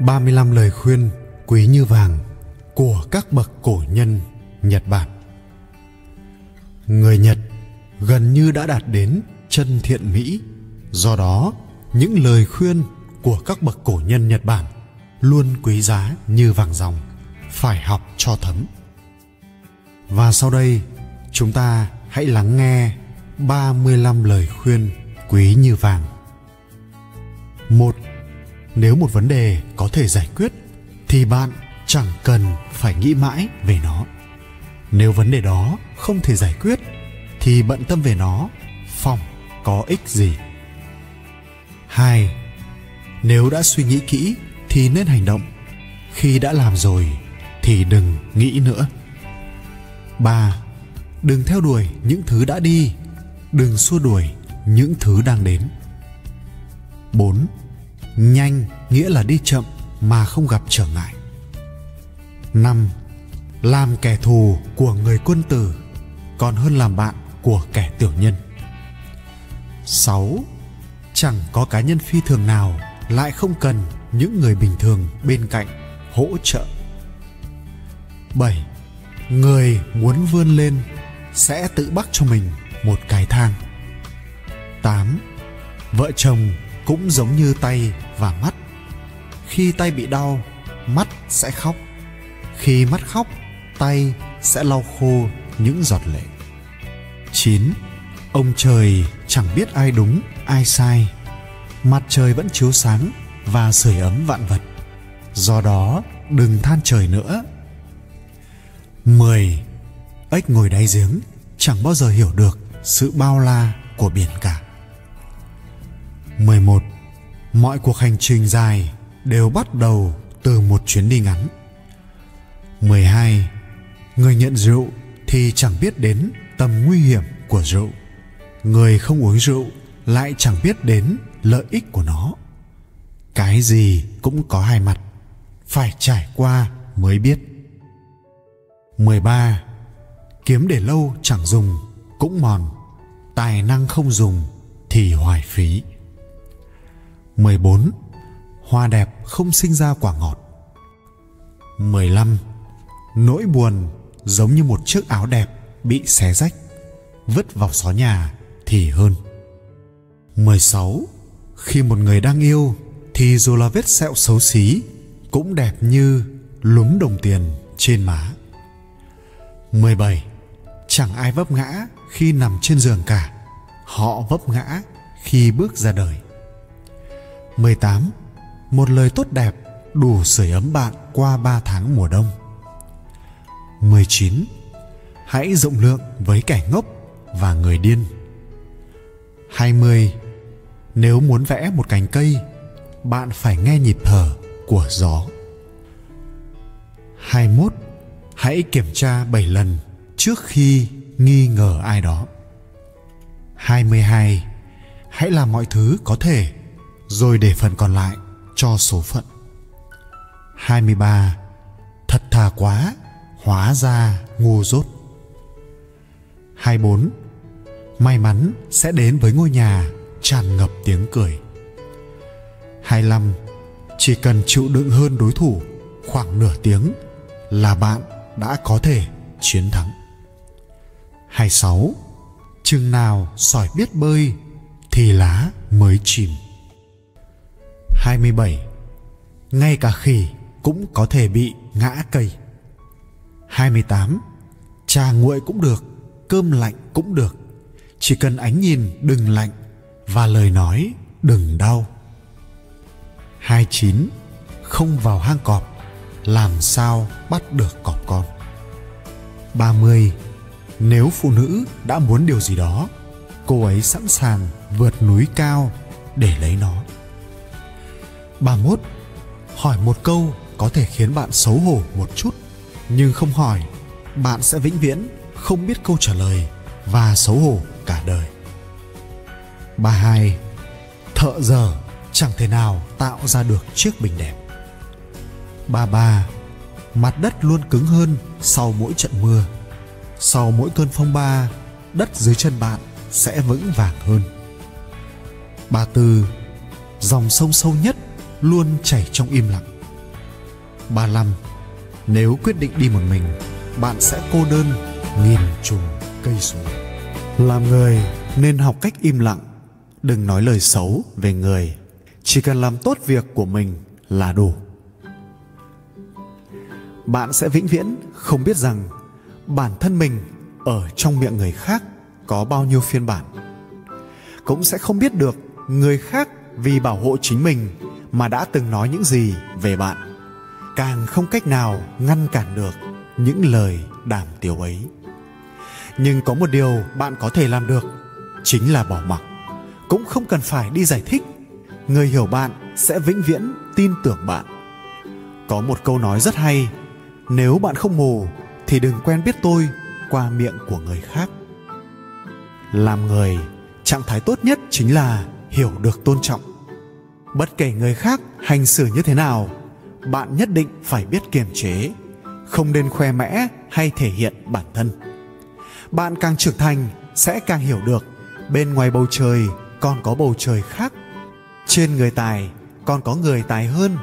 35 lời khuyên quý như vàng của các bậc cổ nhân Nhật Bản. Người Nhật gần như đã đạt đến chân thiện mỹ, do đó những lời khuyên của các bậc cổ nhân Nhật Bản luôn quý giá như vàng ròng, phải học cho thấm. Và sau đây, chúng ta hãy lắng nghe 35 lời khuyên quý như vàng. Một, nếu một vấn đề có thể giải quyết thì bạn chẳng cần phải nghĩ mãi về nó. Nếu vấn đề đó không thể giải quyết thì bận tâm về nó phòng có ích gì. Hai, nếu đã suy nghĩ kỹ thì nên hành động. Khi đã làm rồi thì đừng nghĩ nữa. Ba, đừng theo đuổi những thứ đã đi đừng xua đuổi những thứ đang đến 4. Nhanh nghĩa là đi chậm mà không gặp trở ngại. 5. Làm kẻ thù của người quân tử còn hơn làm bạn của kẻ tiểu nhân. 6. Chẳng có cá nhân phi thường nào lại không cần những người bình thường bên cạnh hỗ trợ. 7. Người muốn vươn lên sẽ tự bắt cho mình một cái thang 8. Vợ chồng cũng giống như tay và mắt. Khi tay bị đau, mắt sẽ khóc. Khi mắt khóc, tay sẽ lau khô những giọt lệ. 9. Ông trời chẳng biết ai đúng, ai sai. Mặt trời vẫn chiếu sáng và sưởi ấm vạn vật. Do đó, đừng than trời nữa. 10. Ếch ngồi đáy giếng chẳng bao giờ hiểu được sự bao la của biển cả. 11. Mọi cuộc hành trình dài đều bắt đầu từ một chuyến đi ngắn. 12. Người nhận rượu thì chẳng biết đến tầm nguy hiểm của rượu. Người không uống rượu lại chẳng biết đến lợi ích của nó. Cái gì cũng có hai mặt, phải trải qua mới biết. 13. Kiếm để lâu chẳng dùng cũng mòn tài năng không dùng thì hoài phí 14. Hoa đẹp không sinh ra quả ngọt 15. Nỗi buồn giống như một chiếc áo đẹp bị xé rách, vứt vào xó nhà thì hơn 16. Khi một người đang yêu thì dù là vết sẹo xấu xí cũng đẹp như lúm đồng tiền trên má 17 chẳng ai vấp ngã khi nằm trên giường cả, họ vấp ngã khi bước ra đời 18 một lời tốt đẹp đủ sưởi ấm bạn qua 3 tháng mùa đông. 19 hãy rộng lượng với kẻ ngốc và người điên. 20 nếu muốn vẽ một cành cây, bạn phải nghe nhịp thở của gió. 21 hãy kiểm tra 7 lần trước khi nghi ngờ ai đó. 22. Hãy làm mọi thứ có thể rồi để phần còn lại cho số phận. 23. Thật thà quá, hóa ra ngu dốt. 24. May mắn sẽ đến với ngôi nhà tràn ngập tiếng cười. 25. Chỉ cần chịu đựng hơn đối thủ khoảng nửa tiếng là bạn đã có thể chiến thắng. 26. Chừng nào sỏi biết bơi thì lá mới chìm. 27. Ngay cả khỉ cũng có thể bị ngã cây. 28. Trà nguội cũng được, cơm lạnh cũng được. Chỉ cần ánh nhìn đừng lạnh và lời nói đừng đau. 29. Không vào hang cọp, làm sao bắt được cọp con. 30 nếu phụ nữ đã muốn điều gì đó cô ấy sẵn sàng vượt núi cao để lấy nó 31. Hỏi một câu có thể khiến bạn xấu hổ một chút, nhưng không hỏi, bạn sẽ vĩnh viễn không biết câu trả lời và xấu hổ cả đời 32. Thợ giờ chẳng thể nào tạo ra được chiếc bình đẹp 33. Mặt đất luôn cứng hơn sau mỗi trận mưa sau mỗi cơn phong ba, đất dưới chân bạn sẽ vững vàng hơn ba tư dòng sông sâu nhất luôn chảy trong im lặng. 35 Nếu quyết định đi một mình, Bạn sẽ cô đơn nghìn trùng cây số Làm người nên học cách im lặng, Đừng nói lời xấu về người. Chỉ cần làm tốt việc của mình là đủ. Bạn sẽ vĩnh viễn không biết rằng Bản thân mình ở trong miệng người khác có bao nhiêu phiên bản. Cũng sẽ không biết được người khác vì bảo hộ chính mình mà đã từng nói những gì về bạn. Càng không cách nào ngăn cản được những lời đàm tiếu ấy. Nhưng có một điều bạn có thể làm được, chính là bỏ mặc. Cũng không cần phải đi giải thích. Người hiểu bạn sẽ vĩnh viễn tin tưởng bạn. Có một câu nói rất hay, nếu bạn không mù thì đừng quen biết tôi qua miệng của người khác. Làm người, trạng thái tốt nhất chính là hiểu được tôn trọng bất kể người khác hành xử như thế nào, bạn nhất định phải biết kiềm chế, không nên khoe mẽ hay thể hiện bản thân. Bạn càng trưởng thành sẽ càng hiểu được bên ngoài bầu trời còn có bầu trời khác. Trên người tài còn có người tài hơn,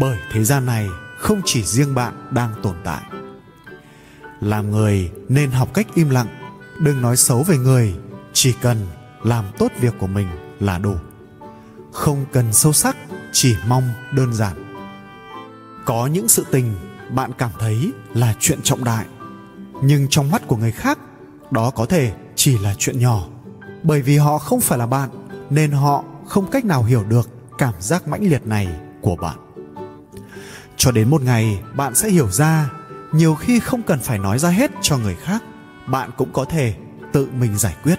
bởi thế gian này không chỉ riêng bạn đang tồn tại. Làm người nên học cách im lặng, đừng nói xấu về người, chỉ cần làm tốt việc của mình là đủ không cần sâu sắc, chỉ mong đơn giản. Có những sự tình bạn cảm thấy là chuyện trọng đại, nhưng trong mắt của người khác, đó có thể chỉ là chuyện nhỏ. Bởi vì họ không phải là bạn, nên họ không cách nào hiểu được cảm giác mãnh liệt này của bạn. Cho đến một ngày, bạn sẽ hiểu ra, nhiều khi không cần phải nói ra hết cho người khác, bạn cũng có thể tự mình giải quyết.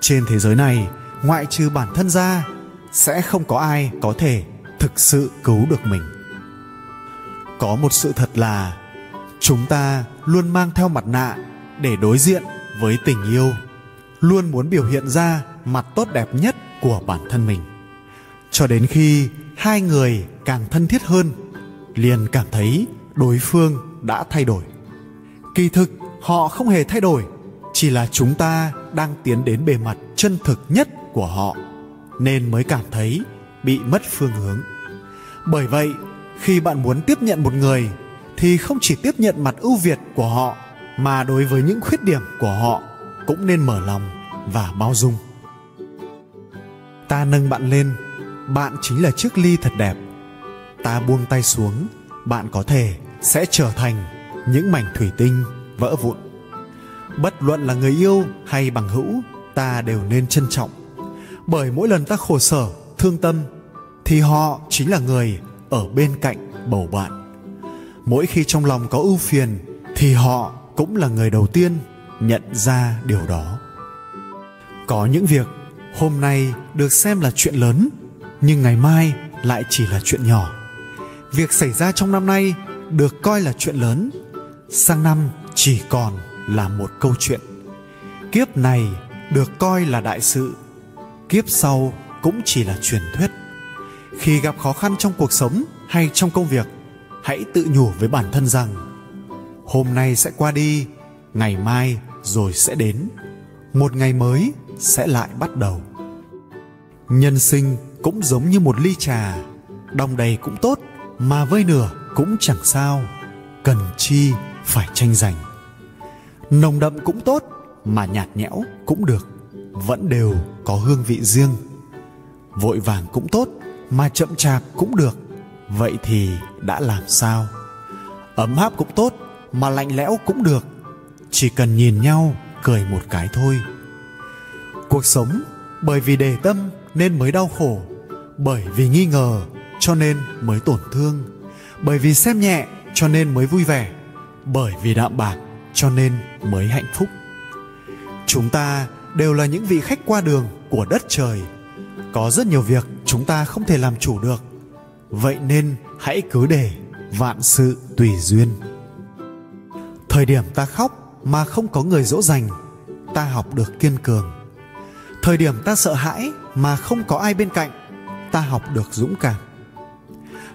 Trên thế giới này, ngoại trừ bản thân ra sẽ không có ai có thể thực sự cứu được mình. Có một sự thật là, chúng ta luôn mang theo mặt nạ để đối diện với tình yêu, luôn muốn biểu hiện ra mặt tốt đẹp nhất của bản thân mình. Cho đến khi hai người càng thân thiết hơn, liền cảm thấy đối phương đã thay đổi. Kỳ thực, họ không hề thay đổi, chỉ là chúng ta đang tiến đến bề mặt chân thực nhất của họ nên mới cảm thấy bị mất phương hướng. Bởi vậy, khi bạn muốn tiếp nhận một người, thì không chỉ tiếp nhận mặt ưu việt của họ, mà đối với những khuyết điểm của họ cũng nên mở lòng và bao dung. Ta nâng bạn lên, bạn chính là chiếc ly thật đẹp. Ta buông tay xuống, bạn có thể sẽ trở thành những mảnh thủy tinh vỡ vụn. Bất luận là người yêu hay bằng hữu, ta đều nên trân trọng bởi mỗi lần ta khổ sở, thương tâm, thì họ chính là người ở bên cạnh bầu bạn. Mỗi khi trong lòng có ưu phiền, thì họ cũng là người đầu tiên nhận ra điều đó. Có những việc hôm nay được xem là chuyện lớn, nhưng ngày mai lại chỉ là chuyện nhỏ. Việc xảy ra trong năm nay được coi là chuyện lớn, sang năm chỉ còn là một câu chuyện. Kiếp này được coi là đại sự kiếp sau cũng chỉ là truyền thuyết. Khi gặp khó khăn trong cuộc sống hay trong công việc, hãy tự nhủ với bản thân rằng, hôm nay sẽ qua đi, ngày mai rồi sẽ đến. Một ngày mới sẽ lại bắt đầu. Nhân sinh cũng giống như một ly trà, đong đầy cũng tốt mà vơi nửa cũng chẳng sao, cần chi phải tranh giành. Nồng đậm cũng tốt mà nhạt nhẽo cũng được vẫn đều có hương vị riêng. Vội vàng cũng tốt, mà chậm chạp cũng được. Vậy thì đã làm sao? Ấm áp cũng tốt, mà lạnh lẽo cũng được. Chỉ cần nhìn nhau, cười một cái thôi. Cuộc sống, bởi vì đề tâm nên mới đau khổ, bởi vì nghi ngờ cho nên mới tổn thương, bởi vì xem nhẹ cho nên mới vui vẻ, bởi vì đạm bạc cho nên mới hạnh phúc. Chúng ta đều là những vị khách qua đường của đất trời. Có rất nhiều việc chúng ta không thể làm chủ được. Vậy nên hãy cứ để vạn sự tùy duyên. Thời điểm ta khóc mà không có người dỗ dành, ta học được kiên cường. Thời điểm ta sợ hãi mà không có ai bên cạnh, ta học được dũng cảm.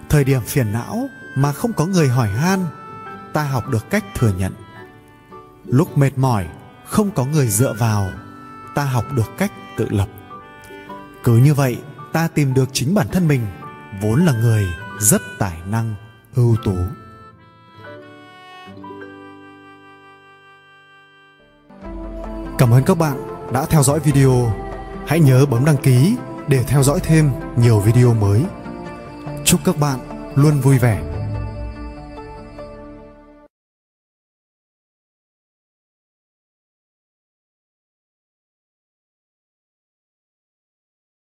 Thời điểm phiền não mà không có người hỏi han, ta học được cách thừa nhận. Lúc mệt mỏi, không có người dựa vào ta học được cách tự lập. Cứ như vậy, ta tìm được chính bản thân mình, vốn là người rất tài năng, ưu tú. Cảm ơn các bạn đã theo dõi video. Hãy nhớ bấm đăng ký để theo dõi thêm nhiều video mới. Chúc các bạn luôn vui vẻ.